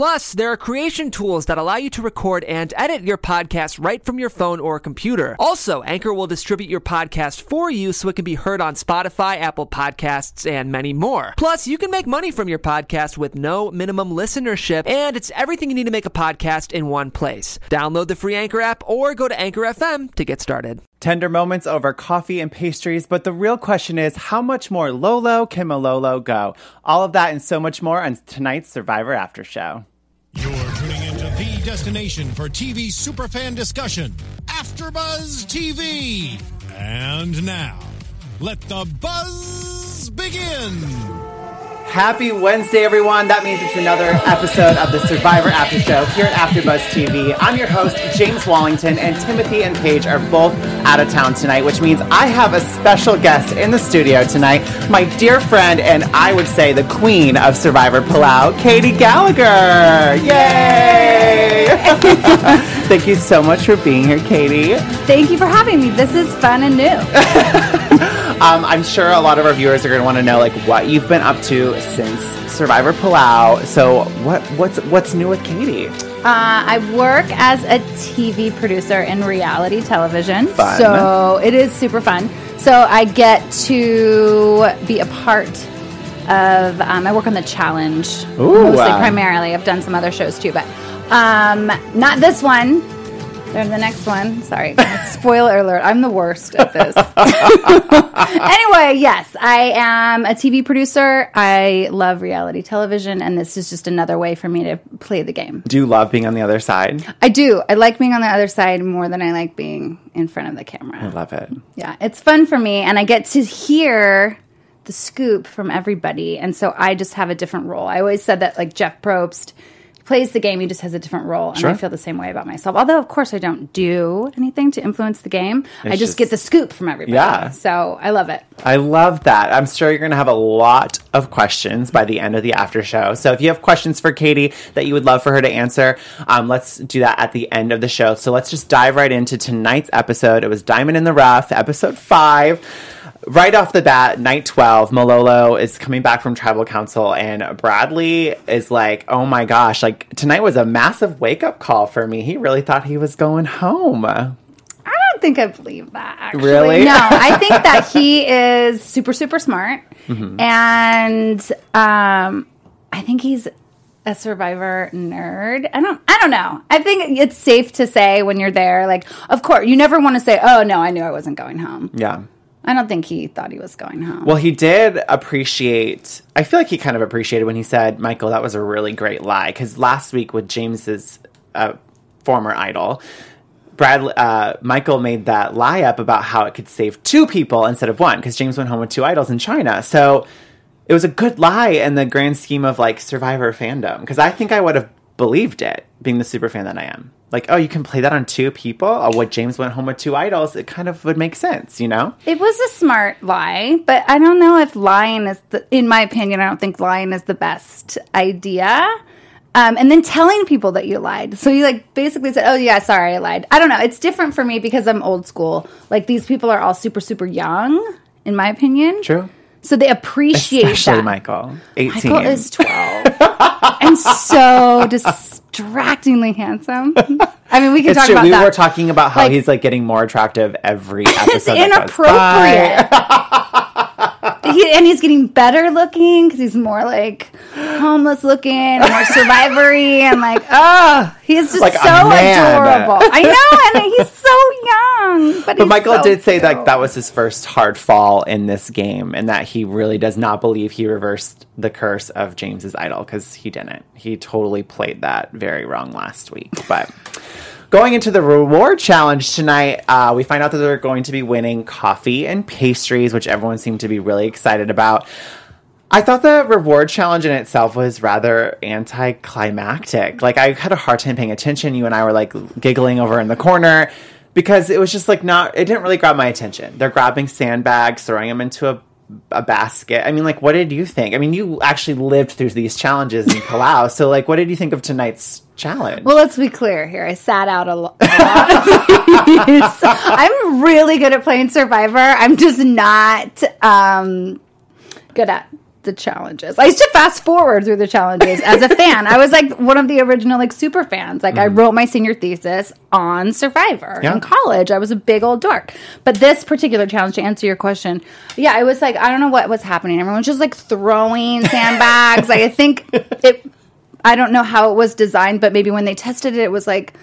Plus, there are creation tools that allow you to record and edit your podcast right from your phone or computer. Also, Anchor will distribute your podcast for you so it can be heard on Spotify, Apple Podcasts, and many more. Plus, you can make money from your podcast with no minimum listenership, and it's everything you need to make a podcast in one place. Download the free Anchor app or go to Anchor FM to get started. Tender moments over coffee and pastries, but the real question is how much more Lolo can Malolo go? All of that and so much more on tonight's Survivor After Show. You're tuning into the destination for TV superfan discussion, AfterBuzz TV. And now, let the buzz begin. Happy Wednesday, everyone. That means it's another episode of the Survivor After Show here at AfterBuzz TV. I'm your host, James Wallington, and Timothy and Paige are both out of town tonight, which means I have a special guest in the studio tonight, my dear friend, and I would say the queen of Survivor Palau, Katie Gallagher. Yay! Thank you so much for being here, Katie. Thank you for having me. This is fun and new. Um, I'm sure a lot of our viewers are going to want to know like what you've been up to since Survivor Palau. So what what's what's new with Katie? Uh, I work as a TV producer in reality television. Fun. So it is super fun. So I get to be a part of. Um, I work on the challenge Ooh, mostly, wow. primarily. I've done some other shows too, but um, not this one. There's the next one. Sorry. Spoiler alert. I'm the worst at this. anyway, yes, I am a TV producer. I love reality television, and this is just another way for me to play the game. Do you love being on the other side? I do. I like being on the other side more than I like being in front of the camera. I love it. Yeah, it's fun for me, and I get to hear the scoop from everybody, and so I just have a different role. I always said that, like Jeff Probst plays the game, he just has a different role, and Sure. I feel the same way about myself. Although, of course, I don't do anything to influence the game. I just, just- get the scoop from everybody. Yeah. so I love it. I love that. I'm sure you're going to have a lot of questions by the end of the after show. So if you have questions for Katie that you would love for her to answer, um, let's do that at the end of the show. So let's just dive right into tonight's episode. It was Diamond in the Rough, episode five. Right off the bat, night 12, Malolo is coming back from tribal council, and Bradley is like, oh my gosh, like tonight was a massive wake up call for me. He really thought he was going home. I don't think I believe that. Actually. Really? No, I think that he is super, super smart, Mm-hmm. and um, I think he's a survivor nerd. I don't. I don't know. I think it's safe to say when you're there, like, of course, you never want to say, "Oh no, I knew I wasn't going home." Yeah. I don't think he thought he was going home. Well, he did appreciate. I feel like he kind of appreciated when he said, "Michael, that was a really great lie." Because last week with James's uh, former idol, Brad, uh, Michael made that lie up about how it could save two people instead of one. Because James went home with two idols in China, so it was a good lie in the grand scheme of like Survivor fandom. Because I think I would have believed it, being the super fan that I am. Like, oh, you can play that on two people. Oh, what James went home with two idols. It kind of would make sense, you know. It was a smart lie, but I don't know if lying is the, in my opinion, I don't think lying is the best idea. Um, and then telling people that you lied. So you like basically said, "Oh yeah, sorry, I lied." I don't know. It's different for me because I'm old school. Like these people are all super super young, in my opinion. True. So they appreciate Especially that. Michael, 18. Michael is 12 and so distractingly handsome. I mean, we can it's talk true. about We that. were talking about how Like- he's like getting more attractive every episode. it's inappropriate. he, and he's getting better looking because he's more like homeless looking, more survivory, and like oh, he's just Like so adorable. I know, and he's so young. But, But Michael did say that that that was his first hard fall in this game, and that he really does not believe he reversed the curse of James's idol because he didn't. He totally played that very wrong last week. But going into the reward challenge tonight, uh, we find out that they're going to be winning coffee and pastries, which everyone seemed to be really excited about. I thought the reward challenge in itself was rather anticlimactic. Like I had a hard time paying attention. You and I were like giggling over in the corner because it was just like not. It didn't really grab my attention. They're grabbing sandbags, throwing them into a a basket. I mean, like, what did you think? I mean, you actually lived through these challenges in Palau. so, like, what did you think of tonight's challenge? Well, let's be clear here. I sat out a, lo- a lot. I'm really good at playing Survivor. I'm just not um, good at the challenges. I used to fast forward through the challenges as a fan. I was like one of the original like super fans. Like I mm. wrote my senior thesis on Survivor Yeah. in college. I was a big old dork. But this particular challenge, to answer your question, yeah, I was like, I don't know what was happening. Everyone's just like throwing sandbags. like I think it. I don't know how it was designed, but maybe when they tested it, it was like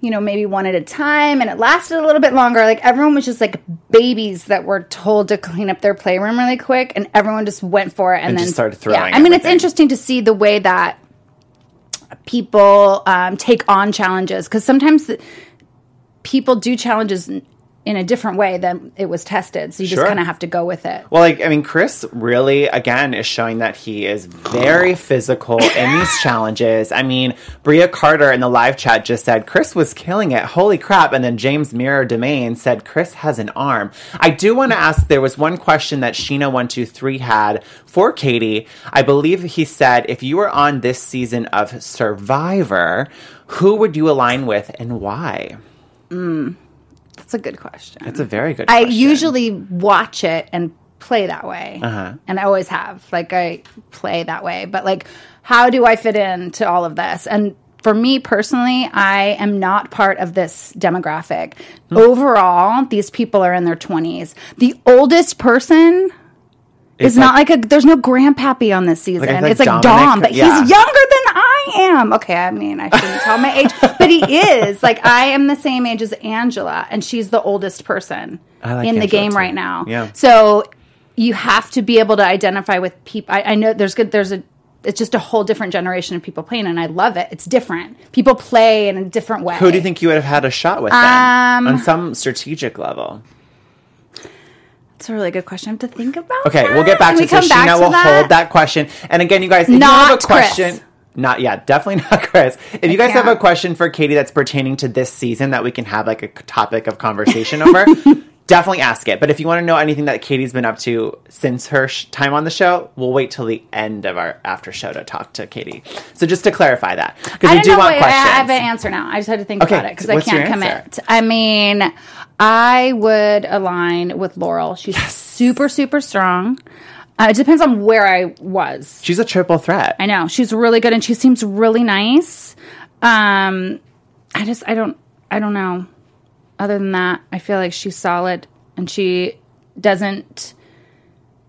you know, maybe one at a time and it lasted a little bit longer. Like everyone was just like babies that were told to clean up their playroom really quick and everyone just went for it and, And then started throwing Yeah. I mean, it's interesting to see the way that people um, take on challenges because sometimes the, people do challenges in, in a different way than it was tested. So you Sure. just kind of have to go with it. Well, like I mean, Chris really again is showing that he is very physical in these challenges. I mean, Bria Carter in the live chat just said Chris was killing it. Holy crap! And then James Mirror Domain said Chris has an arm. I do want to ask. There was one question that Sheena one two three had for Katie. I believe he said if you were on this season of Survivor, who would you align with and why? Mm. That's a good question. It's a very good. I question. usually watch it and play that way. Uh-huh. And I always have. Like I play that way. But like how do I fit into all of this? And for me personally, I am not part of this demographic. Hmm. Overall, these people are in their 20s. The oldest person It's is not like a there's no grandpappy on this season. Like, it's like Domenick- Dom, but yeah. he's younger than am. Okay, I mean I shouldn't tell my age, but he is. Like I am the same age as Angela, and she's the oldest person like in the Angela, game too. right now. Yeah. So you have to be able to identify with people. I, I know there's good. There's a. It's just a whole different generation of people playing, and I love it. It's different. People play in a different way. Who do you think you would have had a shot with then? Um, on some strategic level? That's a really good question. I have to think about. Okay, that. we'll get back Can to we it. So come back Sheena will that? hold that question. And again, you guys, if you Not have a question, Chris. Not yeah, definitely not Chris. If you guys have a question for Katie that's pertaining to this season that we can have like a topic of conversation over, definitely ask it. But if you want to know anything that Katie's been up to since her sh- time on the show, we'll wait till the end of our after show to talk to Katie. So just to clarify that, because I we know. want Wait, questions. I have an answer now. I just had to think Okay, about it because I can't commit. I mean, I would align with Laurel. She's super, super strong. Uh, it depends on where I was. She's a triple threat. I know she's really good and she seems really nice. Um, I just, I don't, I don't know. Other than that, I feel like she's solid and she doesn't.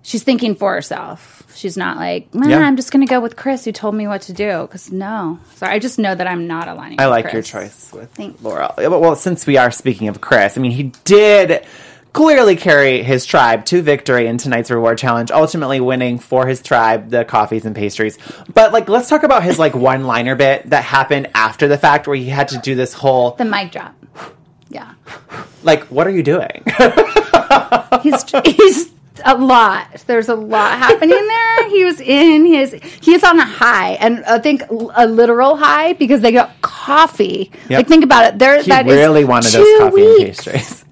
She's thinking for herself. She's not like, "Nah, Yeah. I'm just going to go with Chris who told me what to do. Because no, sorry, I just know that I'm not aligning. I like Chris. your choice with Thanks. Laurel. Well, since we are speaking of Chris, I mean, he did clearly carry his tribe to victory in tonight's reward challenge, ultimately winning for his tribe the coffees and pastries. But like, let's talk about his like one-liner bit that happened after the fact, where he had to do this whole The mic drop. Yeah, like, what are you doing? he's he's a lot. There's a lot happening there. He was in his. He's on a high, and I think a literal high because they got coffee. Yep. Like think about it. There, he that is really wanted those coffee and pastries.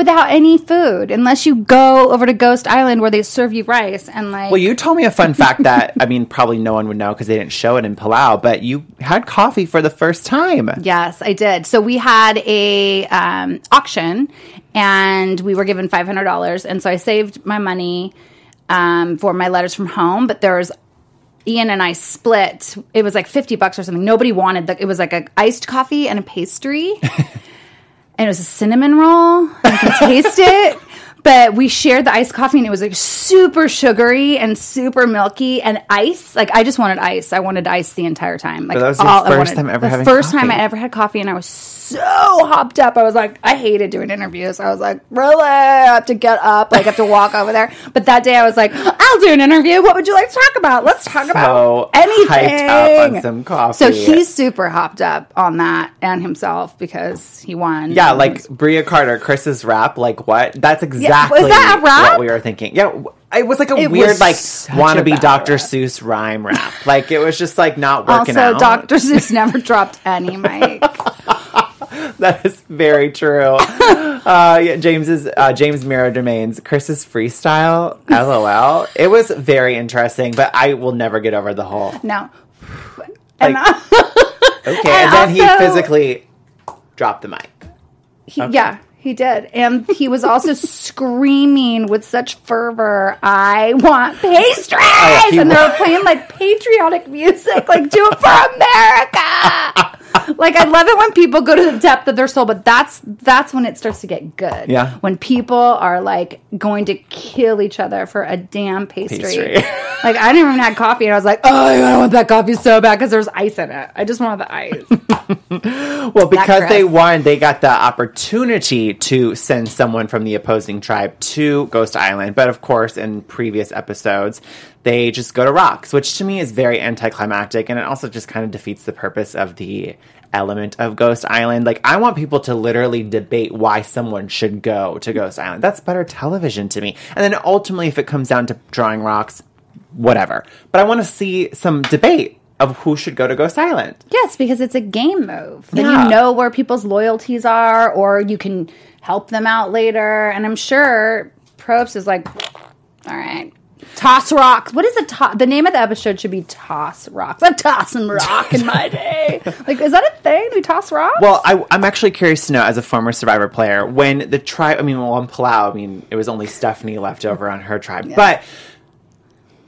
Without any food, unless you go over to Ghost Island where they serve you rice and like. Well, you told me a fun fact that I mean, probably no one would know because they didn't show it in Palau, but you had coffee for the first time. Yes, I did. So we had a um, auction, and we were given five hundred dollars, and so I saved my money um, for my letters from home. But there was Ian and I split. It was like fifty bucks or something. Nobody wanted the. It was like a iced coffee and a pastry, and it was a cinnamon roll. You can taste it. But we shared the iced coffee and it was like super sugary and super milky and ice. Like I just wanted ice. I wanted ice the entire time. Like But that was your all I first wanted. time ever the having first time I ever had coffee and I was so hopped up. I was like, I hated doing interviews. I was like, really? I have to get up. Like I have to walk over there. But that day I was like, I'll do an interview. What would you like to talk about? Let's talk So about anything. hyped up on some coffee. So he's super hopped up on that and himself because he won. Yeah, like Bria Carter, Chris's rap. Like what? That's exactly was that a rap? what we were thinking. Yeah, it was like a It weird, like wannabe Dr. rap. Seuss rhyme rap. Like it was just like not working also out. Dr. Seuss never dropped any mic. that is very true. Uh, yeah, James's uh, James Miro Domains Chris's freestyle. LOL. It was very interesting, but I will never get over the whole. No. Like, And, uh, okay, And and then he physically dropped the mic. he, Yeah, he did. And he was also screaming with such fervor, I want pastries! Oh, and they were playing like patriotic music, like, do it for America! like, I love it when people go to the depth of their soul, but that's that's when it starts to get good. Yeah. When people are like going to kill each other for a damn pastry. Pastry. like, I didn't even have coffee, and I was like, oh, I want that coffee so bad because there's ice in it. I just wanted the ice. Well, because they won, they got the opportunity to send someone from the opposing tribe to Ghost Island. But of course, in previous episodes, they just go to rocks, which to me is very anticlimactic. And it also just kind of defeats the purpose of the element of Ghost Island. Like, I want people to literally debate why someone should go to Ghost Island. That's better television to me. And then ultimately, if it comes down to drawing rocks, whatever. But I want to see some debate of who should go to Ghost Island. Yes, because it's a game move. Then Yeah. you know where people's loyalties are, or you can help them out later. And I'm sure Probst is like, all right, toss rocks. What is a toss? The name of the episode should be Toss Rocks. I'm tossing rock in my day. like, is that a thing? We toss rocks? Well, I, I'm actually curious to know, as a former Survivor player, when the tribe, I mean, well, on Palau, I mean, it was only Stephanie left over on her tribe. But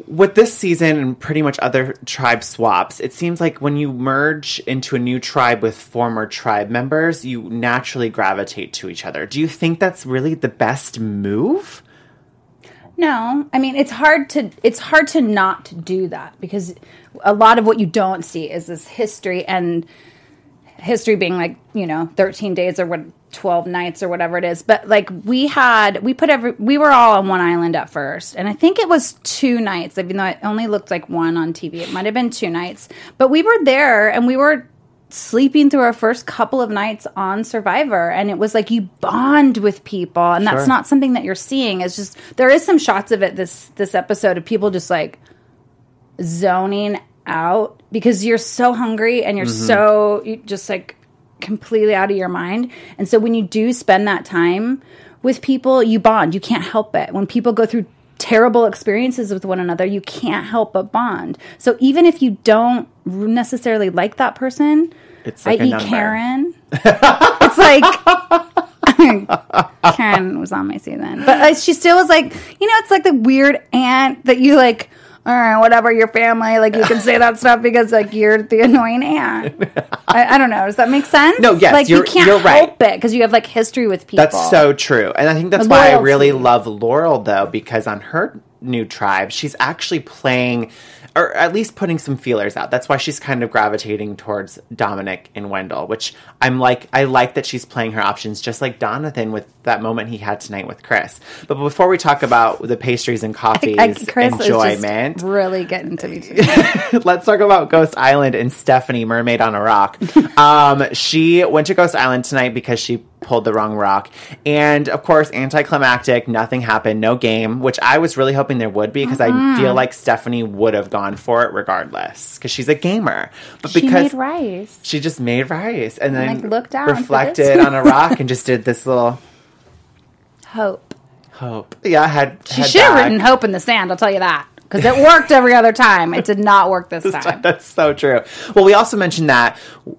with this season and pretty much other tribe swaps, it seems like when you merge into a new tribe with former tribe members, you naturally gravitate to each other. Do you think that's really the best move? No, I mean it's hard to it's hard to not do that because a lot of what you don't see is this history and history being like you know 13 days or what 12 nights or whatever it is but like we had we put every we were all on one island at first and i think it was two nights even though it only looked like one on tv it might have been two nights but we were there and we were sleeping through our first couple of nights on survivor and it was like you bond with people and that's Sure. not something that you're seeing. It's just there is some shots of it this this episode of people just like zoning out because you're so hungry and you're mm-hmm. so you just like completely out of your mind. And so when you do spend that time with people, you bond. You can't help it. When people go through terrible experiences with one another, you can't help but bond. So even if you don't necessarily like that person, It's like i.e. Caryn, it's like Caryn was on my season, but uh, she still was like, you know, it's like the weird aunt that you like. All right, whatever your family, like you can say that stuff because like you're the annoying aunt. I, I don't know. Does that make sense? No, yes, like you you're- can't you're right. help it because you have like history with people. That's so true. And I think that's why I really love Laurel, though, because on her new tribe, she's actually playing, or at least putting some feelers out. That's why she's kind of gravitating towards Domenick and Wendell, which I'm like, I like that she's playing her options, just like Donathan with that moment he had tonight with Chris. But before we talk about the pastries and coffees I, Chris enjoyment, really getting to me. Let's talk about Ghost Island and Stephanie, Mermaid on a Rock. um, she went to Ghost Island tonight because she pulled the wrong rock. And of course, anticlimactic, nothing happened, no game, which I was really hoping there would be because I mm-hmm. feel like Stephanie would have gone for it regardless because she's a gamer. But she because made rice. she just made rice and then like, looked down reflected on a rock and just did this little Hope. hope. Yeah, I had She should have written hope in the sand. I'll tell you that because it worked every other time. It did not work this time. That's so true. Well, we also mentioned that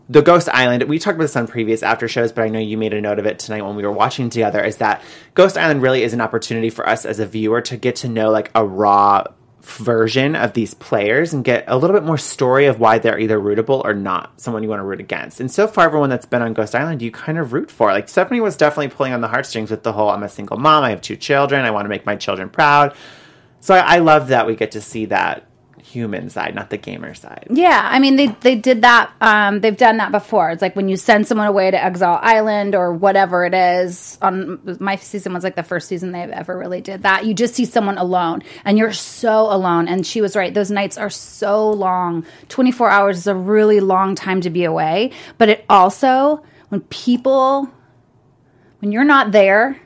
the Ghost Island, we talked about this on previous after shows, but I know you made a note of it tonight when we were watching together, is that Ghost Island really is an opportunity for us as a viewer to get to know like a raw version of these players and get a little bit more story of why they're either rootable or not someone you want to root against. And so far, everyone that's been on Ghost Island, you kind of root for. Like Stephanie was definitely pulling on the heartstrings with the whole I'm a single mom, I have two children, I want to make my children proud. So I, I love that we get to see that human side, not the gamer side. Yeah, I mean they they did that. Um, they've done that before. It's like when you send someone away to Exile Island or whatever it is. On my season was like the first season they've ever really did that. You just see someone alone, and you're so alone. And she was right; those nights are so long. Twenty four hours is a really long time to be away. But it also when people when you're not there,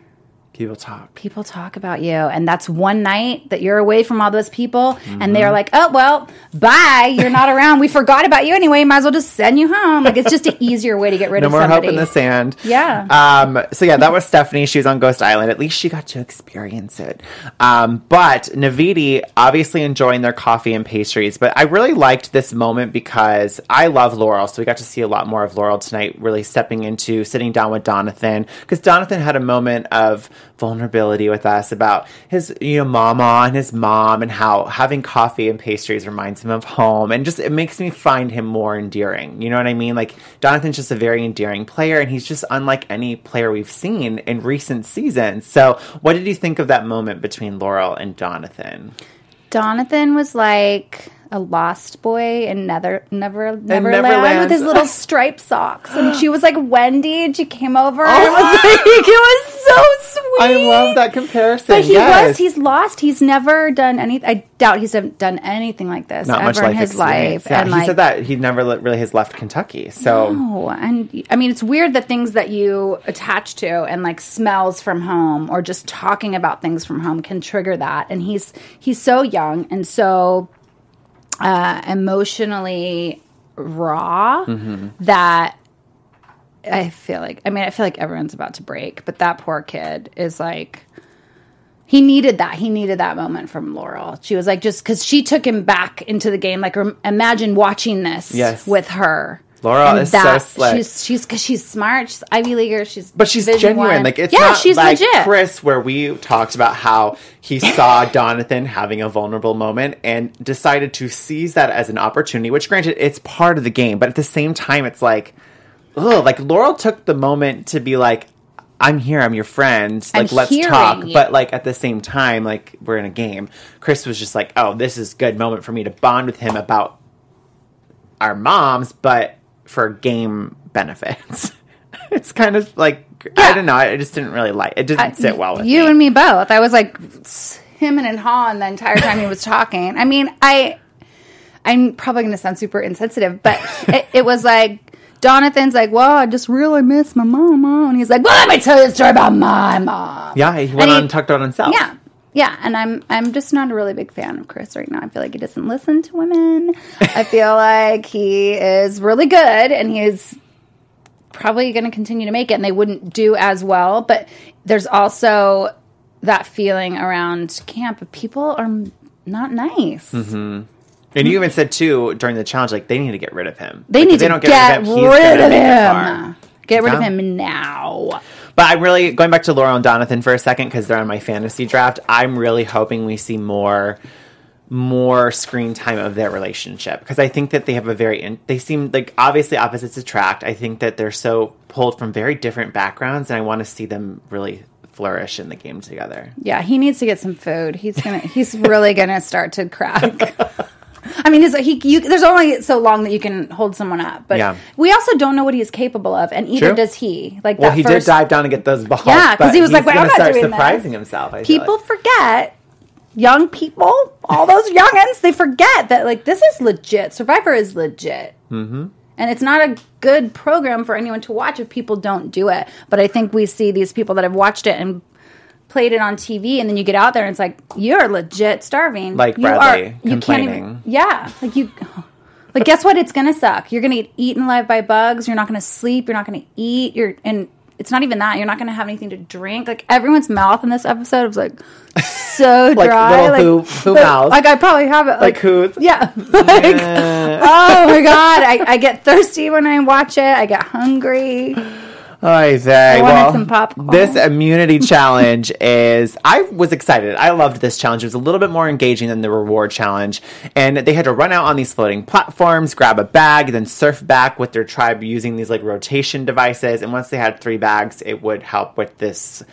People talk. people talk about you and that's one night that you're away from all those people and Mm-hmm. they're like oh well bye you're not around we forgot about you anyway might as well just send you home like it's just an easier way to get rid No of somebody. No more hope in the sand. Yeah. Um, so yeah, that was Stephanie. She was on Ghost Island. At least she got to experience it. Um, but Naviti obviously enjoying their coffee and pastries. But I really liked this moment because I love Laurel. So we got to see a lot more of Laurel tonight, really stepping into sitting down with Donathan. Because Donathan had a moment of vulnerability with us about his, you know, mama and his mom and how having coffee and pastries reminds him of home. And just, it makes me find him more endearing. You know what I mean? Like, Jonathan's just a very endearing player and he's just unlike any player we've seen in recent seasons. So, what did you think of that moment between Laurel and Jonathan? Jonathan was like a lost boy in Nether Never Neverland, Neverland. with his little striped socks, and she was like Wendy, and she came over oh and was like, it was so sweet. Oh. I love that comparison. But he yes. was. He's lost. He's never done any. I doubt he's done anything like this not ever in his experience. life. Yeah, and he like, said that he never really has left Kentucky. So Oh, and I mean, it's weird the things that you attach to and like smells from home or just talking about things from home can trigger that. And he's he's so young and so uh, emotionally raw Mm-hmm. that I feel like. I mean, I feel like everyone's about to break, but that poor kid is like. He needed that. He needed that moment from Laurel. She was like, just because she took him back into the game. Like, imagine watching this Yes. with her. Laurel And is so slick. She's she's because she's smart. She's Ivy Leaguer. She's But she's genuine. One. Like it's yeah, not she's like legit. Chris, where we talked about how he saw Donathan having a vulnerable moment and decided to seize that as an opportunity. Which, granted, it's part of the game, but at the same time, it's like, oh, like Laurel took the moment to be like. I'm here. I'm your friend. I'm Like, let's talk. you. But like at the same time, like we're in a game. Chris was just like, "Oh, this is good moment for me to bond with him about our moms, but for game benefits. it's kind of like I don't know. I just didn't really like it. Didn't sit well with you me. and me both. I was like him and hawing the entire time he was talking. I mean, I I'm probably going to sound super insensitive, but it, it was like Jonathan's like, "Well, I just really miss my mama," and he's like, "Well, let me tell you a story about my mom." yeah, he went And on he- and talked about himself. Yeah. Yeah, and I'm I'm just not a really big fan of Chris right now. I feel like he doesn't listen to women. I feel like he is really good and he's probably going to continue to make it and they wouldn't do as well, but there's also that feeling around camp of people are not nice. Mm-hmm. And you even said too during the challenge, like they need to get rid of him. They Like, need to don't get, he's rid of make it far. him. Get rid of him now. But I'm really going back to Laurel and Donathan for a second because they're on my fantasy draft. I'm really hoping we see more more screen time of their relationship because I think that they have a very in- they seem like obviously opposites attract. I think that they're so pulled from very different backgrounds and I want to see them really flourish in the game together. Yeah, he needs to get some food. He's gonna. he's really gonna start to crack. I mean, he. You, there's only so long that you can hold someone up, but Yeah. we also don't know what he's capable of, and either True. does he. Like Well, he first, did dive down and get those balls. Yeah, because he was like, "Well, I'm not doing surprising this." himself. I People like. forget. Young people, all those youngins, they forget that like this is legit. Survivor is legit. Mm-hmm. And it's not a good program for anyone to watch if people don't do it. But I think we see these people that have watched it and played it on TV, and then you get out there and it's like you're legit starving. Like you Bradley you can't complaining. even. Yeah, like you. Like guess what? It's gonna suck. You're gonna get eaten alive by bugs. You're not gonna sleep. You're not gonna eat. You're and it's not even that. You're not gonna have anything to drink. Like everyone's mouth in this episode was like so Like dry. little like who- who mouths. Like I probably have it. Like who's? Yeah. like, oh my god. I, I get thirsty when I watch it. I get hungry. I say, wanted well, some popcorn. this immunity challenge is. I was excited. I loved this challenge. It was a little bit more engaging than the reward challenge, and they had to run out on these floating platforms, grab a bag, then surf back with their tribe using these like rotation devices. And once they had three bags, it would help with this.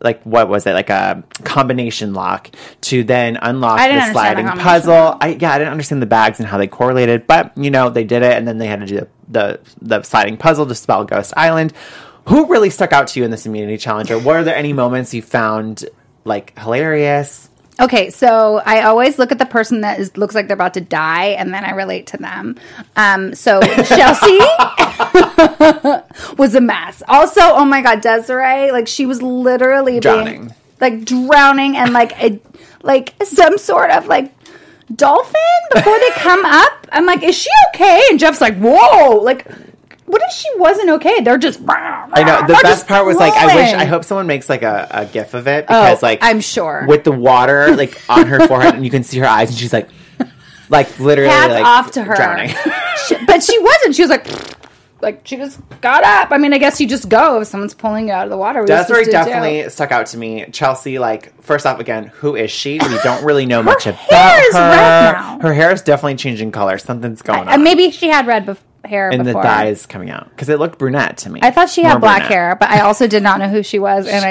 Like what was it? Like a combination lock to then unlock the understand the sliding puzzle. I yeah, I didn't understand the bags and how they correlated, but you know they did it, and then they had to do the the, the sliding puzzle to spell Ghost Island. Who really stuck out to you in this immunity challenge, or were there any moments you found like hilarious? Okay, so I always look at the person that is, looks like they're about to die, and then I relate to them. Um, so Chelsea was a mess. Also, oh my god, Desiree, like she was literally Drowning. being like drowning, and like a, like some sort of like dolphin before they come up. I'm like, is she okay? And Jeff's like, whoa, like. What if she wasn't okay? They're just. I know the best part was like I wish I hope someone makes like a, a gif of it because Oh, like I'm sure. with the water like on her forehead and you can see her eyes and she's like like literally Hats like off to her. drowning. She- but she wasn't. She was like, like she just got up. I mean, I guess you just go if someone's pulling you out of the water. What Desiree to do? definitely stuck out to me. Chelsea, like first off, again, who is she? We don't really know much about hair is her. red now. Her hair is definitely changing color. Something's going Uh, on. And maybe she had red bef- hair and the before. dye is coming out because it looked brunette to me. I thought she had More black brunette. hair, but I also did not know who she was, and I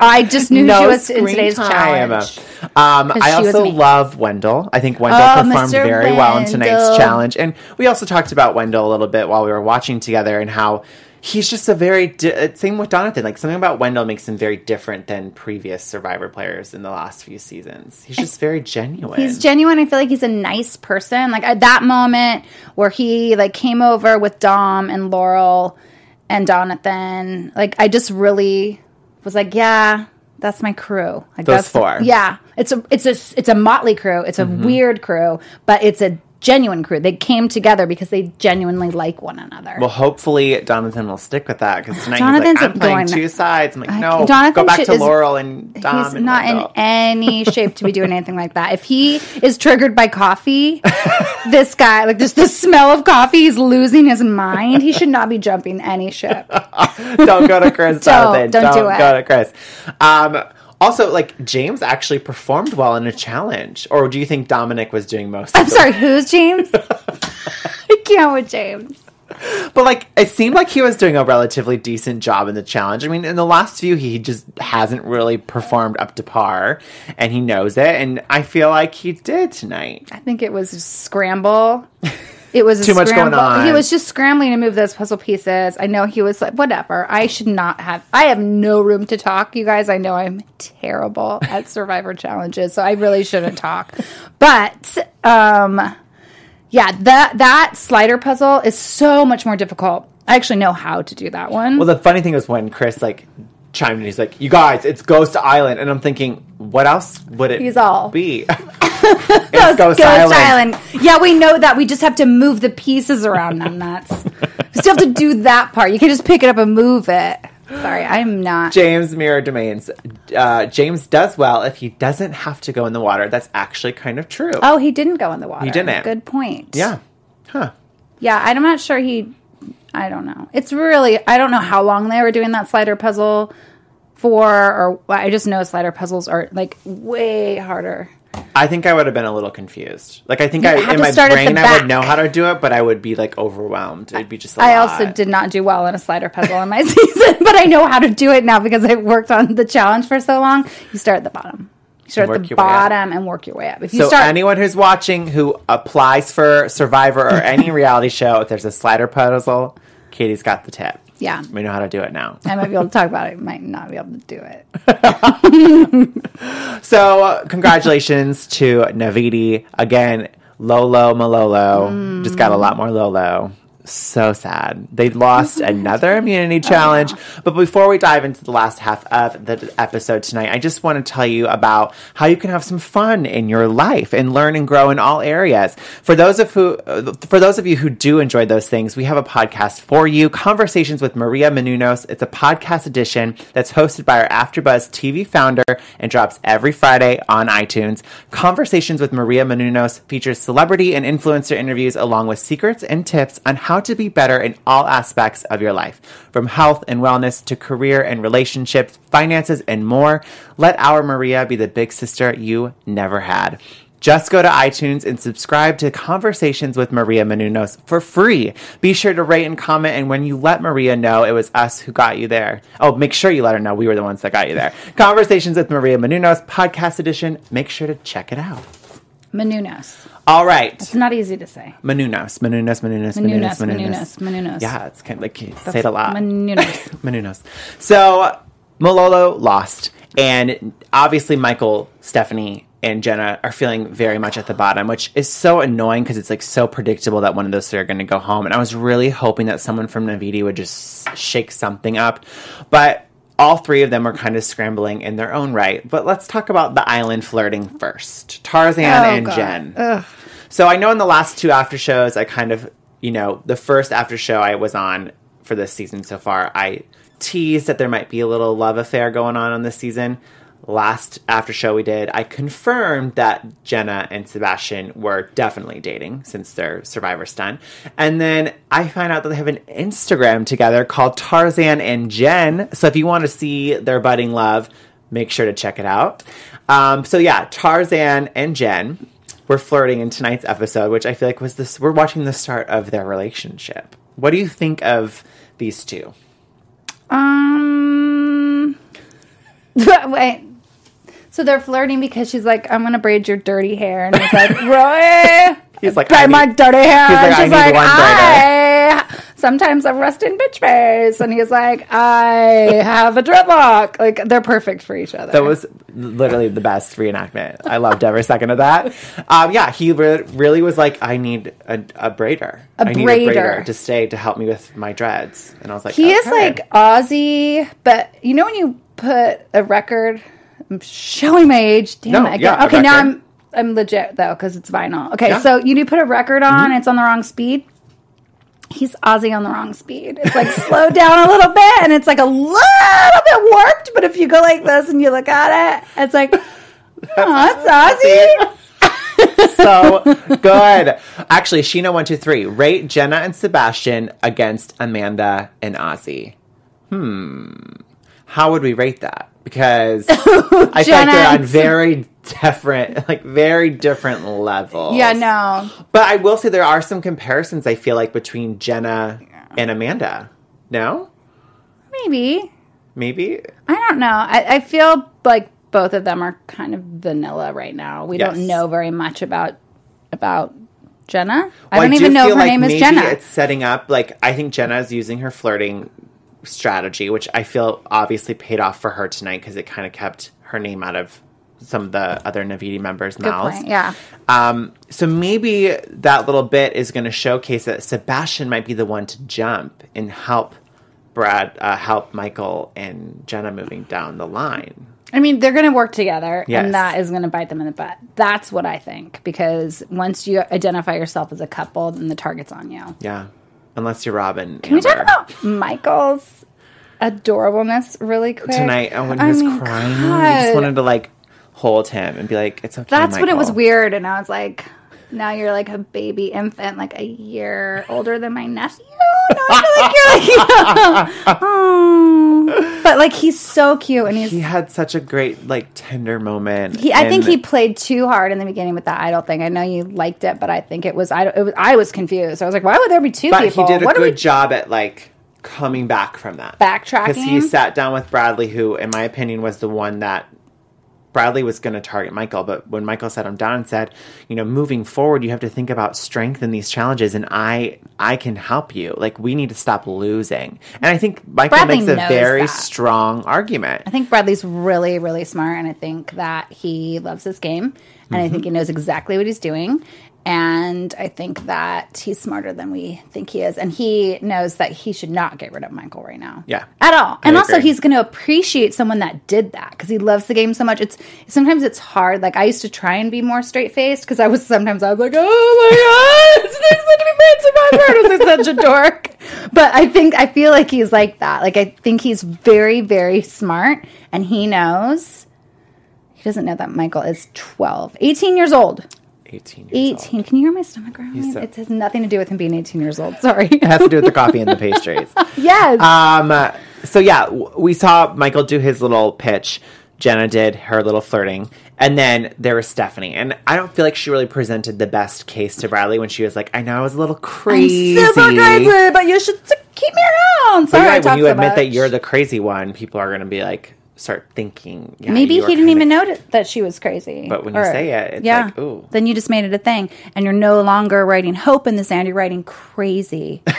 I just knew no she was in today's time. challenge. Um, I also love Wendell. I think Wendell Oh, performed Mr. very well in tonight's challenge, and we also talked about Wendell a little bit while we were watching together, and how he's just a very di- uh, same with Donathan. Like something about Wendell makes him very different than previous Survivor players in the last few seasons. He's just very genuine. He's genuine. I feel like he's a nice person. Like at that moment where he like came over with Dom and Laurel and Jonathan, like I just really was like, yeah, that's my crew. Like Those that's four. yeah, it's a it's a it's a motley crew. It's a Mm-hmm. weird crew, but it's a genuine crew. They came together because they genuinely like one another. well, hopefully Jonathan will stick with that because tonight Jonathan's he's like, I'm playing two sides. I'm like, no, Jonathan go back to is- Laurel and Dom. He's and not in any shape to be doing anything like that. If he is triggered by coffee, this guy, like just the smell of coffee, he's losing his mind. He should not be jumping any ship. don't go to Chris. Jonathan. don't do it. go to Chris. Um, also, like James actually performed well in a challenge, or do you think Domenick was doing most? I'm sorry, who's James? I can't with James. but like it seemed like he was doing a relatively decent job in the challenge. I mean, in the last few, he just hasn't really performed up to par, and he knows it. And I feel like he did tonight. I think it was scramble. It was a Too much going scramble. on. He was just scrambling to move those puzzle pieces. I know he was like, whatever. I should not have. I have no room to talk, you guys. I know I'm terrible at Survivor challenges, so I really shouldn't talk. But um, yeah, that that slider puzzle is so much more difficult. I actually know how to do that one. Well, the funny thing was when Chris like chimed in, he's like, "You guys, it's Ghost Island," and I'm thinking, what else would it He's all- be? it's Ghost, Ghost Island. Island. Yeah, we know that. We just have to move the pieces around them. That's we still have to do that part. You can just pick it up and move it. Sorry, I'm not. James Mirror Domains. Uh, James does well if he doesn't have to go in the water. That's actually kind of true. Oh, he didn't go in the water. He didn't. Good point. Yeah. Huh. Yeah, I'm not sure he. I don't know. It's really. I don't know how long they were doing that slider puzzle for, or I just know slider puzzles are like way harder. I think I would have been a little confused. Like I think You I in my start at the brain I would know how to do it, but I would be like overwhelmed. It'd be just. I I also did not do well in a slider puzzle in my season, but I know how to do it now because I worked on the challenge for so long. You start at the bottom. You start at the your way up. bottom and work your way up. If you So start, anyone who's watching who applies for Survivor or any reality show, if there's a slider puzzle, Katie's got the tip. yeah, We know how to do it now. I might be able to talk about it. Might not be able to do it. So uh, congratulations to Naviti again. Lolo Malolo just got a lot more Lolo. So sad. They lost oh another immunity oh, challenge. But before we dive into the last half of the episode tonight, I just want to tell you about how you can have some fun in your life and learn and grow in all areas. For those of who, for those of you who do enjoy those things, we have a podcast for you, Conversations with Maria Menounos. It's a podcast edition that's hosted by our AfterBuzz TV founder and drops every Friday on iTunes. Conversations with Maria Menounos features celebrity and influencer interviews along with secrets and tips on how to be better in all aspects of your life, from health and wellness to career and relationships, finances, and more. Let our Maria be the big sister you never had. Just go to iTunes and subscribe to Conversations with Maria Menounos for free. Be sure to rate and comment, and when you let Maria know it was us who got you there, oh, make sure you let her know we were the ones that got you there. Conversations with Maria Menounos, podcast edition. Make sure to check it out. Menounos. All right. It's not easy to say. Menounos, Menounos, Menounos, Menounos, Menounos, Menounos, Menounos. Yeah, it's kind of like you say it a lot. Menounos. Menounos. So Malolo lost, and obviously Michael, Stephanie, and Jenna are feeling very much at the bottom, which is so annoying because it's like so predictable that one of those three are going to go home. And I was really hoping that someone from Naviti would just shake something up, but all three of them are kind of scrambling in their own right. But let's talk about the island flirting first. Tarzan Oh, and God. Jen. So I know in the last two after shows, I kind of, you know, the first after show I was on for this season so far, I teased that there might be a little love affair going on on this season. Last after show we did, I confirmed that Jenna and Sebastian were definitely dating since their Survivor stunt. And then I find out that they have an Instagram together called Tarzan and Jen. So if you want to see their budding love, make sure to check it out. Um, so yeah, Tarzan and Jen were flirting in tonight's episode, which I feel like was this. We're watching the start of their relationship. What do you think of these two? Um. Wait. So they're flirting because she's like, "I'm gonna braid your dirty hair," and he's like, Roy, He's like, braid I my need- dirty hair. He's like, and "I she's need like, one I sometimes I'm rusting bitch face, and he's like, I have a dreadlock. Like they're perfect for each other. That was literally the best reenactment. I loved every second of that. Um, yeah, he re- really was like, I need a, a braider. A I need a braider. braider to stay to help me with my dreads. And I was like, He is like Ozzy, but you know when you put a record. I'm showing my age. Damn No, it! Yeah, okay, now. I'm I'm legit though because it's vinyl. Okay, Yeah. Mm-hmm. so you do put a record on. It's on the wrong speed. He's Ozzy on the wrong speed. It's like slowed down a little bit, and it's like a little bit warped. But if you go like this and you look at it, it's like, oh, it's Ozzy. so good. Actually, Sheena one two three. Rate Jenna and Sebastian against Amanda and Ozzy. Hmm. How would we rate that? Because oh, I think they're on very different, like very different levels. Yeah, no. But I will say there are some comparisons. I feel like between Jenna and Amanda. No, Maybe maybe. I don't know. I, I feel like both of them are kind of vanilla right now. We Yes. don't know very much about about Jenna. I don't do even know if her like name is maybe Jenna. It's setting up like I think Jenna is using her flirting strategy, which I feel obviously paid off for her tonight because it kind of kept her name out of some of the other Naviti members' Good mouths. point. Yeah. Um, so maybe that little bit is going to showcase that Sebastian might be the one to jump and help Brad, uh, help Michael and Jenna moving down the line. I mean, they're going to work together, Yes. and that is going to bite them in the butt. That's what I think. Because once you identify yourself as a couple, then the target's on you. Yeah, unless you're Robin. Can we talk about Michael's adorableness really quick? tonight and when he I was mean, crying? You just wanted to like hold him and be like, "It's okay." That's when it was weird, and I was like, "Now you're like a baby infant, like a year older than my nephew." Now I feel like you're like, oh, but like he's so cute, and he's. He had such a great like tender moment. He, I think he played too hard in the beginning with the idol thing. I know you liked it, but I think it was idol. It was, I was confused. I was like, "Why would there be two But people?" he did a what good we job at like coming back from that. Backtracking? Because he sat down with Bradley, who, in my opinion, was the one that Bradley was going to target Michael. But when Michael sat him down and said, you know, moving forward, you have to think about strength in these challenges, and I, I can help you. Like we need to stop losing. And I think Michael Bradley makes a very that. strong argument. I think Bradley's really, really smart, and I think that he loves this game, and I think he mm-hmm. knows exactly what he's doing. And I think that he's smarter than we think he is, and he knows that he should not get rid of Michael right now. Yeah. at all. I And also, he's going to appreciate someone that did that because he loves the game so much. It's sometimes it's hard. Like I used to try and be more straight faced because I was sometimes I was like, oh my god, it's next to be Prince Survivor. I was like such a dork. But I think I feel like he's like that. Like I think he's very, very smart, and he knows. He doesn't know that Michael is 12, 18 years old. 18 years old. 18. Can you hear my stomach growling? so- it has nothing to do with him being 18 years old. Sorry. It has to do with the coffee and the pastries. yes. Um, so yeah, we saw Michael do his little pitch. Jenna did her little flirting, and then there was Stephanie. And I don't feel like she really presented the best case to Bradley when she was like, "I know I was a little crazy." Super crazy, but you should keep me around. But Sorry, you're I right, when talk you so admit that you're the crazy one, people are going to be like, start thinking. Yeah, Maybe he didn't even know that- that she was crazy. But when you say it, it's like, ooh. Then you just made it a thing, and you're no longer writing hope in the sand. You're writing crazy.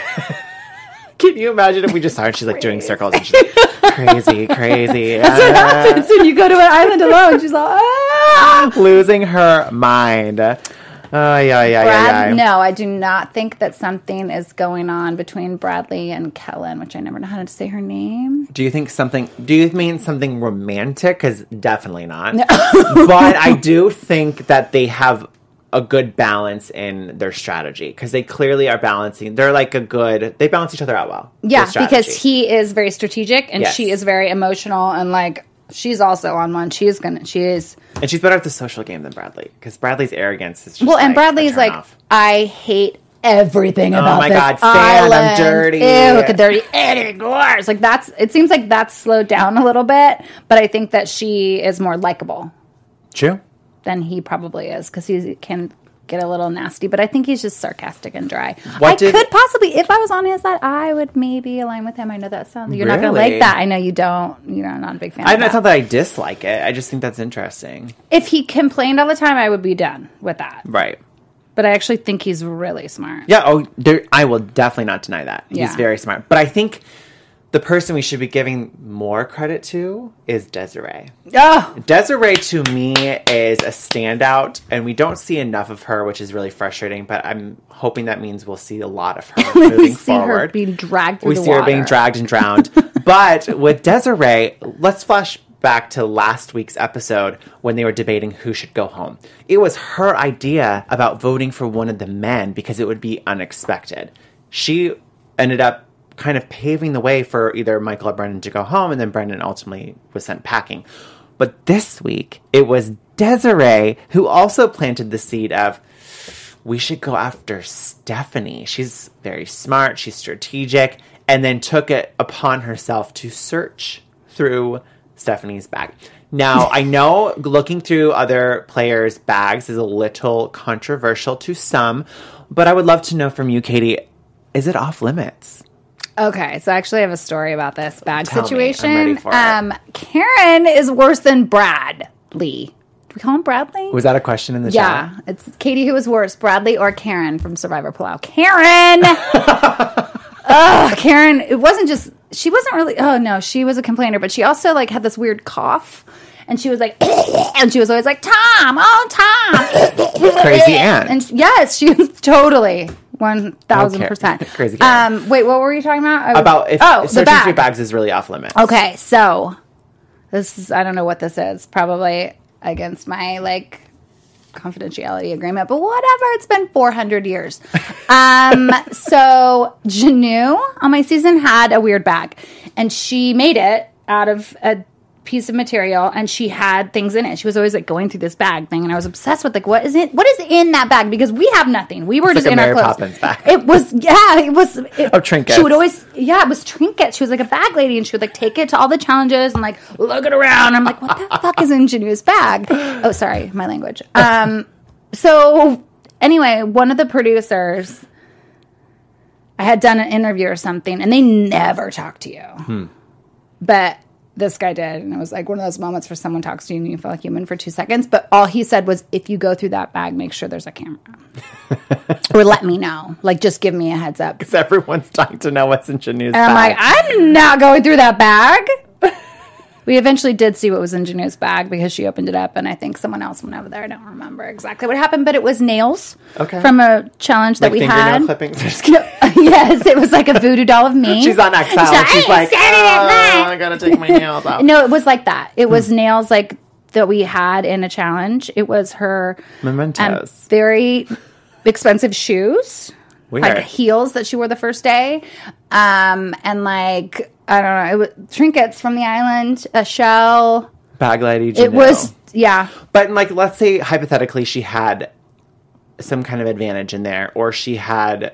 Can you imagine if we just saw her? She's like doing circles and she's like, crazy, crazy. That's what happens when you go to an island alone. She's like, ah! losing her mind. Oh, yeah, yeah, Brad, yeah, no, I do not think that something is going on between Bradley and Kellyn, which I never know how to say her name. Do you think something? Do you mean something romantic? Because definitely not. but I do think that they have a good balance in their strategy because they clearly are balancing. They're like a good. They balance each other out well. Yeah, because he is very strategic and Yes. she is very emotional and like she's also on one. She is gonna. She is. and she's better at the social game than Bradley because Bradley's arrogance is just Well, and like, a Bradley's like, turnoff. I hate everything oh about my this God, sand, I'm dirty." Ew, look at dirty Eddie Gores. Like that's. It seems like that's slowed down a little bit, but I think that she is more likable true. than he probably is because he can get a little nasty. But I think he's just sarcastic and dry. What I did- could possibly, if I was on his side, I would maybe align with him. I know that sounds. You're not going to like that. I know you don't. You're not a big fan. I of know it's that. not that I dislike it. I just think that's interesting. If he complained all the time, I would be done with that. Right. But I actually think he's really smart. Yeah. Oh, there, I will definitely not deny that. He's Yeah. very smart. But I think the person we should be giving more credit to is Desiree. Oh, Desiree to me is a standout, and we don't see enough of her, which is really frustrating. But I'm hoping that means we'll see a lot of her moving we see her forward. being dragged we see water. her being dragged and drowned. but with Desiree, let's flash back to last week's episode when they were debating who should go home. It was her idea about voting for one of the men because it would be unexpected. She ended up kind of paving the way for either Michael or Brendan to go home, and then Brendan ultimately was sent packing. But this week, it was Desiree who also planted the seed of we should go after Stephanie. She's very smart, she's strategic, and then took it upon herself to search through Stephanie's bag. Now, I know looking through other players' bags is a little controversial to some, but I would love to know from you, Katie, is it off limits? Okay, so I actually have a story about this bag Tell situation. ready for it. Um, Caryn is worse than Bradley. Do we call him Bradley? Was that a question in the yeah, chat? Yeah, it's Katie who was worse, Bradley or Caryn from Survivor Palau. Caryn. Ugh, Caryn. It wasn't just she wasn't really. Oh no, she was a complainer, but she also like had this weird cough, and she was like, and she was always like, Tom, oh Tom, Crazy aunt. and yes, she was totally one thousand percent Crazy. Um, wait, what were you talking about? Was- About if, oh searching bag. through bags is really off limits. Okay, so this is I don't know what this is. Probably against my like confidentiality agreement, but whatever. It's been 400 years. Um, so Janu on my season had a weird bag, and she made it out of a piece of material and she had things in it. She was always like going through this bag thing and I was obsessed with like what is it what is in that bag because we have nothing. We were It's just like in Mary our clothes. Poppins bag. It was yeah, it was it, Of trinkets. She would always yeah, it was trinkets. She was like a bag lady and she would like take it to all the challenges and like look it around. I'm like, what the fuck is in Janu's bag? Oh, sorry, my language. Um so anyway, one of the producers I had done an interview or something and they never talk to you. Hmm. But this guy did, and it was like one of those moments where someone talks to you and you feel like human for two seconds. But all he said was, "If you go through that bag, make sure there's a camera, or let me know. Like, just give me a heads up." Because everyone's dying to know what's in Janu's And I'm like, I'm not going through that bag. we eventually did see what was in Janu's bag because she opened it up, and I think someone else went over there. I don't remember exactly what happened, but it was nails Okay. from a challenge that like we had. clippings. Yes, it was like a voodoo doll of me. She's on. So, She's "Hey, like, standing at oh, that." I gotta take my nails off. No, it was like that. It was nails like that we had in a challenge. It was her um, Mementos. very expensive shoes, Weird. like heels that she wore the first day, um, and like I don't know, it was trinkets from the island, a shell. Bag lady. It was yeah, But like, let's say hypothetically, she had some kind of advantage in there, or she had,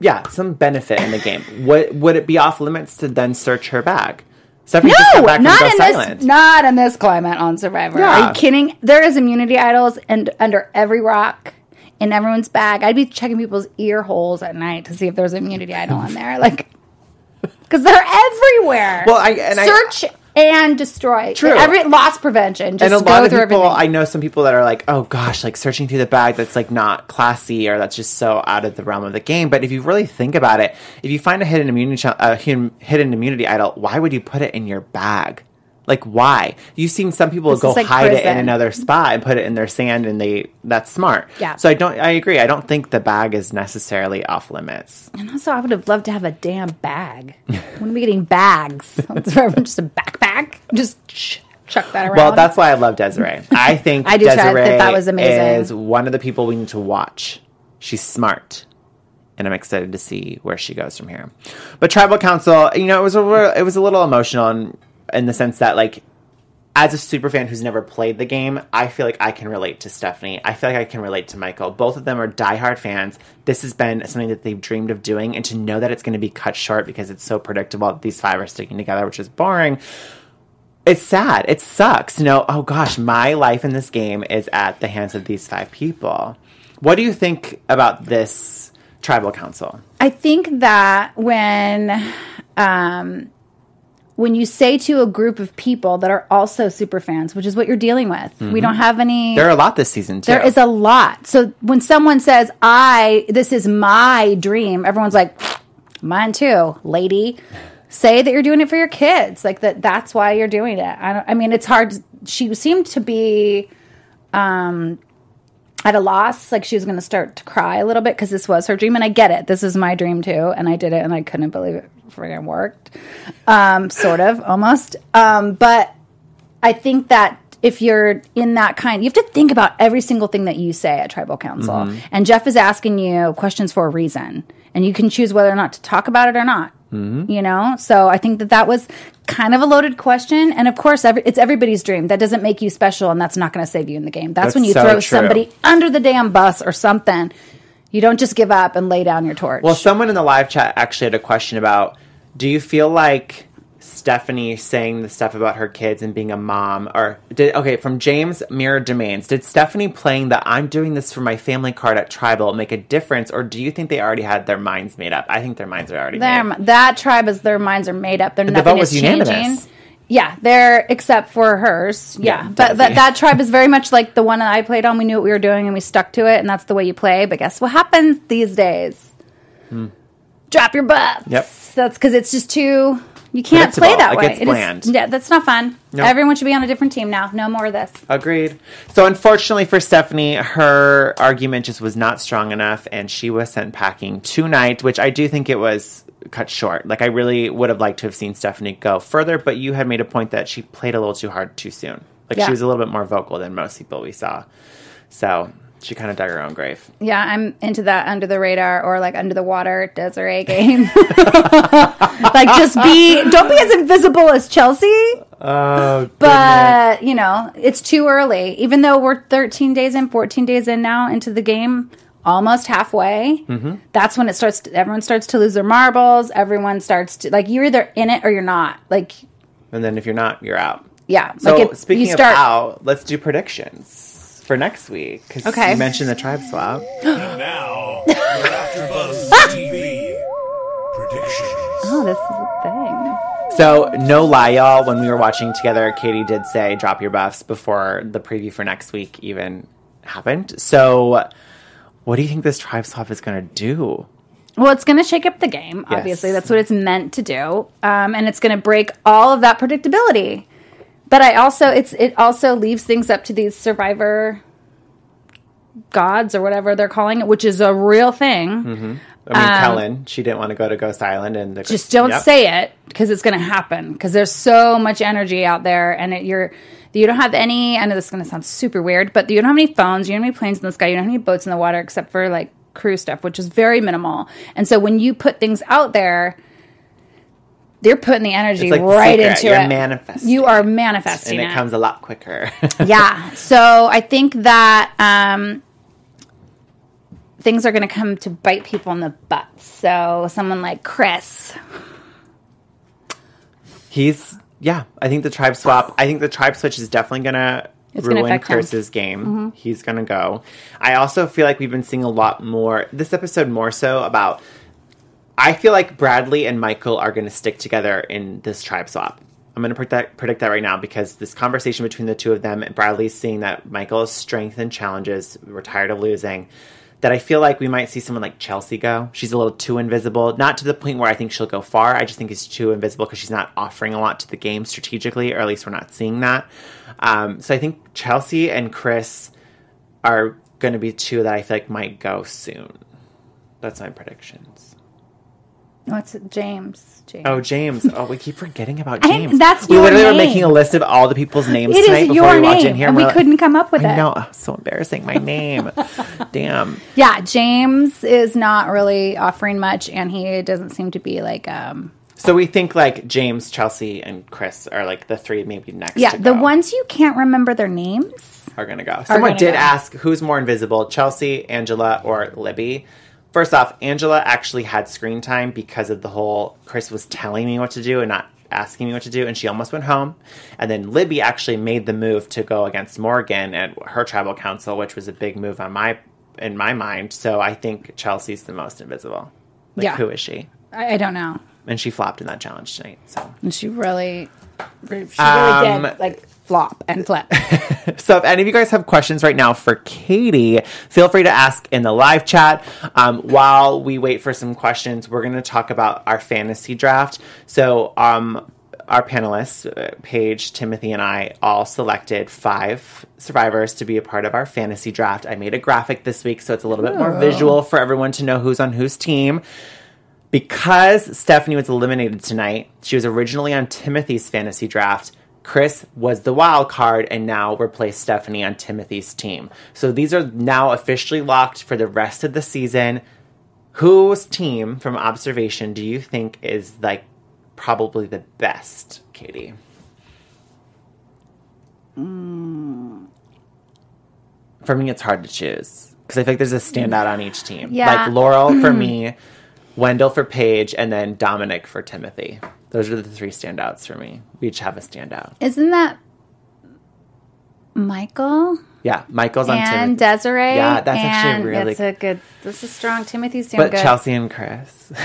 yeah, some benefit in the game. Would would it be off limits to then search her bag? Stephanie no, not in Island. this, not in this climate on Survivor. Are you kidding? There is immunity idols and under every rock. In everyone's bag, I'd be checking people's ear holes at night to see if there's an immunity idol in there, like because they're everywhere. Well, I- and I- search and destroy. True. Every loss prevention. Just and a go lot of through people, everything. I know some people that are like, oh gosh, like searching through the bag that's like not classy or that's just so out of the realm of the game. But if you really think about it, if you find a hidden immunity, a hidden immunity idol, why would you put it in your bag? Like why? You've seen some people This go like hide it in another spot and put it in their sand, and they that's smart. Yeah. So I don't. I agree. I don't think the bag is necessarily off limits. And also, I would have loved to have a damn bag. when are we getting bags? just a backpack? Just ch- chuck that around. Well, that's why I love Desiree. I think I do try Desiree think that was amazing. is one of the people we need to watch. She's smart, and I'm excited to see where she goes from here. But Tribal Council, you know, it was a it was a little emotional in, in the sense that like. As a super fan who's never played the game, I feel like I can relate to Stephanie. I feel like I can relate to Michael. Both of them are diehard fans. This has been something that they've dreamed of doing, and to know that it's going to be cut short because it's so predictable that these five are sticking together, which is boring it's sad. It sucks. You know, oh gosh, my life in this game is at the hands of these five people. What do you think about this tribal council? I think that when um, when you say to a group of people that are also super fans, which is what you're dealing with, we don't have any. There are a lot this season too. There is a lot. So when someone says, "I this is my dream," everyone's like, "Mine too, lady." Say that you're doing it for your kids, like that. That's why you're doing it. I don't. I mean, it's hard. She seemed to be um, at a loss. Like she was going to start to cry a little bit because this was her dream, and I get it. This is my dream too, and I did it, and I couldn't believe it friggin' worked. Um, sort of, almost. Um, but I think that if you're in that kind, you have to think about every single thing that you say at tribal council. Mm-hmm. And Jeff is asking you questions for a reason, and you can choose whether or not to talk about it or not. Mm-hmm. You know, so I think that that was kind of a loaded question, and of course, every, it's everybody's dream. That doesn't make you special, and that's not going to save you in the game. That's, That's when you so throw true. somebody under the damn bus or something. You don't just give up and lay down your torch. Well, someone in the live chat actually had a question about do you feel like Stephanie saying the stuff about her kids and being a mom or did okay from James Mirror Domains did Stephanie playing the I'm doing this for my family card at Tribal make a difference or do you think they already had their minds made up? I think their minds are already Their, made. that tribe is their minds are made up. They're the nothing vote was is unanimous. changing. Yeah, they're except for hers. Yeah, Yeah, but that, that tribe is very much like the one that I played on. We knew what we were doing and we stuck to it, and that's the way you play. But guess what happens these days? Drop your butt. Hmm. Yep. That's because it's just too. You can't play that It way. gets is- bland. yeah, that's not fun. No. Everyone should be on a different team now. No more of this. Agreed. So unfortunately for Stephanie, her argument just was not strong enough, and she was sent packing tonight, which I do think it was cut short. Like I really would have liked to have seen Stephanie go further, but you had made a point that she played a little too hard too soon. Like Yeah. she was a little bit more vocal than most people we saw. So she kind of dug her own grave. Yeah, I'm into that under the radar or like under the water Desiree game. like just be don't be as invisible as Chelsea, Oh, but you know, it's too early. Even though we're 13 days in, 14 days in now into the game, almost halfway. Mm-hmm. That's when it starts to, everyone starts to lose their marbles, everyone starts to like you're either in it or you're not. Like and then if you're not, you're out. yeah, So like if speaking you start of out, let's do predictions for next week. 'cause Okay. you mentioned the tribe swap. Now, your AfterBuzz TV predictions. Oh, this is a thing. So, no lie, y'all. When we were watching together, Katie did say drop your buffs before the preview for next week even happened. So, what do you think this tribe swap is going to do? Well, it's going to shake up the game. Obviously, Yes. that's what it's meant to do, um, and it's going to break all of that predictability. But I also, it's it also leaves things up to these survivor gods or whatever they're calling it, which is a real thing. I mean, Kellyn, she didn't want to go to Ghost Island, and the, Um, Just don't Yep. say it because it's going to happen. Because there's so much energy out there, and it, you're you don't have any. I know this is going to sound super weird, but you don't have any phones. You don't have any planes in the sky. You don't have any boats in the water except for like crew stuff, which is very minimal. And so when you put things out there. They're putting the energy like right secret. into You're it. manifesting You are manifesting it And it. comes a lot quicker. yeah. So I think that um, things are going to come to bite people in the butt. So someone like Chris, He's yeah. I think the tribe swap. I think the tribe switch is definitely gonna It's ruin affect him. Chris's game. He's gonna go. I also feel like we've been seeing a lot more this episode more so about. I feel like Bradley and Michael are gonna stick together in this tribe swap. I'm gonna predict that, predict that right now because this conversation between the two of them, and Bradley's seeing that Michael's strength and challenges. We're tired of losing. that I feel like we might see someone like Chelsea go. She's a little too invisible, not to the point where I think she'll go far. I just think it's too invisible because she's not offering a lot to the game strategically, or at least we're not seeing that. Um, so I think Chelsea and Chris are going to be two that I feel like might go soon. That's my predictions. What's it? James? James. Oh, James. Oh, we keep forgetting about I- James. that's we your literally were making a list of all the people's names It tonight is before your we walked name, in here. and we're like- couldn't come up with I it. No, Oh, so embarrassing. My name. Damn. Yeah, James is not really offering much, and he doesn't seem to be like. um So we think like James, Chelsea, and Chris are like the three maybe next. Yeah, the ones you can't remember their names. are gonna go. Someone gonna did go. ask who's more invisible, Chelsea, Angela, or Libby. First off, Angela actually had screen time because of the whole Chris was telling me what to do and not asking me what to do, and she almost went home. And then Libby actually made the move to go against Morgan at her tribal council, which was a big move on my in my mind. So I think Chelsea's the most invisible. Like, Yeah. who is she? I, I don't know. And she flopped in that challenge tonight. So And she really, she really Um, did like flop and flip. So if any of you guys have questions right now for Katie, feel free to ask in the live chat. Um, while we wait for some questions, we're going to talk about our fantasy draft. So um, our panelists, uh, Paige, Timothy, and I, all selected five survivors to be a part of our fantasy draft. I made a graphic this week, so it's a little bit more visual for everyone to know who's on whose team. Because Stephanie was eliminated tonight, she was originally on Timothy's fantasy draft. Chris was the wild card and now replaced Stephanie on Timothy's team. So these are now officially locked for the rest of the season. Whose team, from observation, do you think is like probably the best, Katie? For me, it's hard to choose because I think there's a standout on each team. Yeah. Like Laurel for me, Wendell for Paige, and then Domenick for Timothy. Those are the three standouts for me. We each have a standout. Isn't that Michael Yeah, Michael's on and Desiree? Yeah, that's actually really- That's a good. This is strong. Timothy's doing but good. Chelsea and Chris.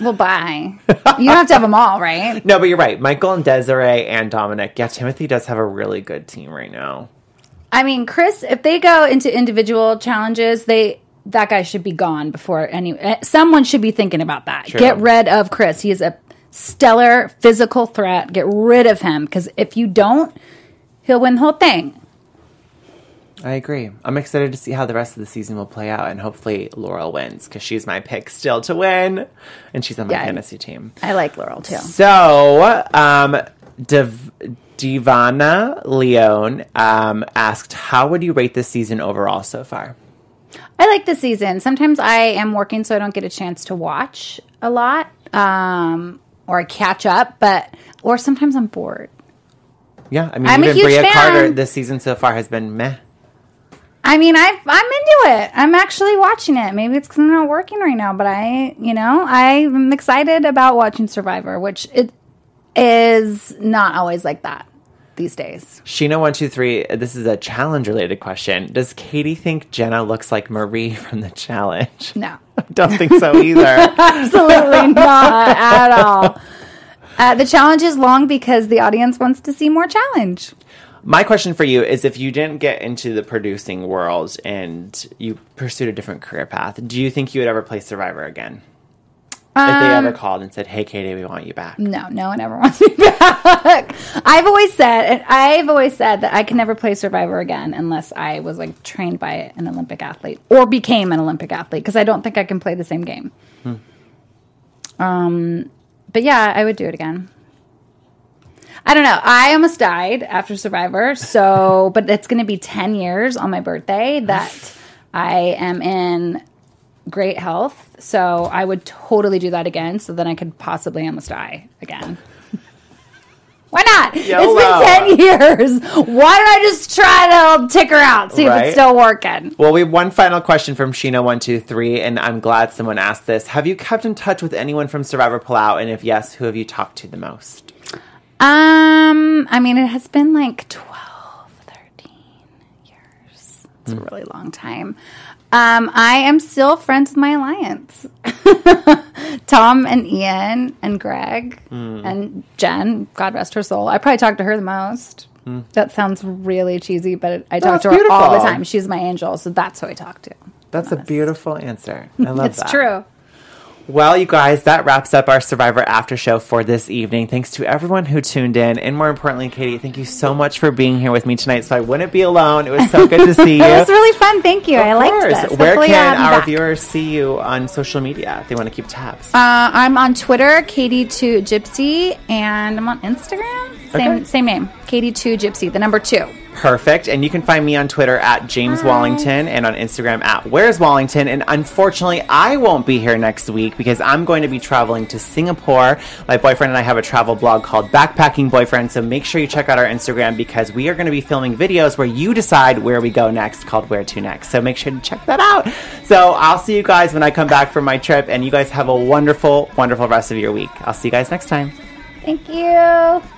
Well, bye. you don't have to have them all, right? no, but you're right. Michael and Desiree and Domenick. Yeah, Timothy does have a really good team right now. I mean, Chris, if they go into individual challenges, they that guy should be gone before any. eh, Someone should be thinking about that. True. Get rid of Chris. He is a stellar physical threat. Get rid of him because if you don't, he'll win the whole thing. I agree. I'm excited to see how the rest of the season will play out, and hopefully Laurel wins because she's my pick still to win, and she's on my Yeah. fantasy team. I like Laurel too. So, um, Div- Divana Leone um, asked, "How would you rate this season overall so far?" I like the season. Sometimes I am working, so I don't get a chance to watch a lot, um, or I catch up. But or sometimes I'm bored. Yeah, I mean, I'm even Bria fan. Carter this season so far has been meh. I mean, I I'm into it. I'm actually watching it. Maybe it's because I'm not working right now, but I, you know, I'm excited about watching Survivor, which it is not always like that these days. Sheena one two three. This is a challenge related question. Does Katie think Jenna looks like Marie from the challenge? No, don't think so either. absolutely not at all. Uh, the challenge is long because the audience wants to see more challenge. My question for you is: If you didn't get into the producing world and you pursued a different career path, do you think you would ever play Survivor again? If they Um, ever called and said, "Hey, Katie, we want you back," No, no one ever wants me back. I've always said, and I've always said that I can never play Survivor again unless I was like trained by an Olympic athlete or became an Olympic athlete because I don't think I can play the same game. Um, but yeah, I would do it again. I don't know. I almost died after Survivor, so but it's going to be ten years on my birthday that I am in great health. So I would totally do that again. So then I could possibly almost die again. Why not? YOLO. It's been 10 years. Why don't I just try to tick her out, see if it's still working? Well, we have one final question from Sheena one two three, and I'm glad someone asked this. Have you kept in touch with anyone from Survivor Palau? And if yes, who have you talked to the most? Um, I mean, it has been like 12, 13 years. It's a really long time. Um, I am still friends with my alliance. Tom and Ian and Greg and Jenn, God rest her soul. I probably talk to her the most. That sounds really cheesy, but I talk That's to her all the time. She's my angel, so that's who I talk to. That's a beautiful answer. I love It's that. It's true. Well, you guys, that wraps up our Survivor After Show for this evening. Thanks to everyone who tuned in. And more importantly, Katie, thank you so much for being here with me tonight so I wouldn't be alone. It was so good to see you. It was really fun. Thank you. I Of liked course. this. Where Hopefully can our back. viewers see you on social media if they want to keep tabs? Uh, I'm on Twitter, Katie2 Gypsy, and I'm on Instagram. Same Okay. same name, Katie2 Gypsy, the number two. Perfect. And you can find me on Twitter at James Wallington and on Instagram at Where's Wallington. And unfortunately, I won't be here next week because I'm going to be traveling to Singapore. My boyfriend and I have a travel blog called Backpacking Boyfriend. So make sure you check out our Instagram because we are going to be filming videos where you decide where we go next called Where to Next. So make sure to check that out. So I'll see you guys when I come back from my trip. And you guys have a wonderful, wonderful rest of your week. I'll see you guys next time. Thank you.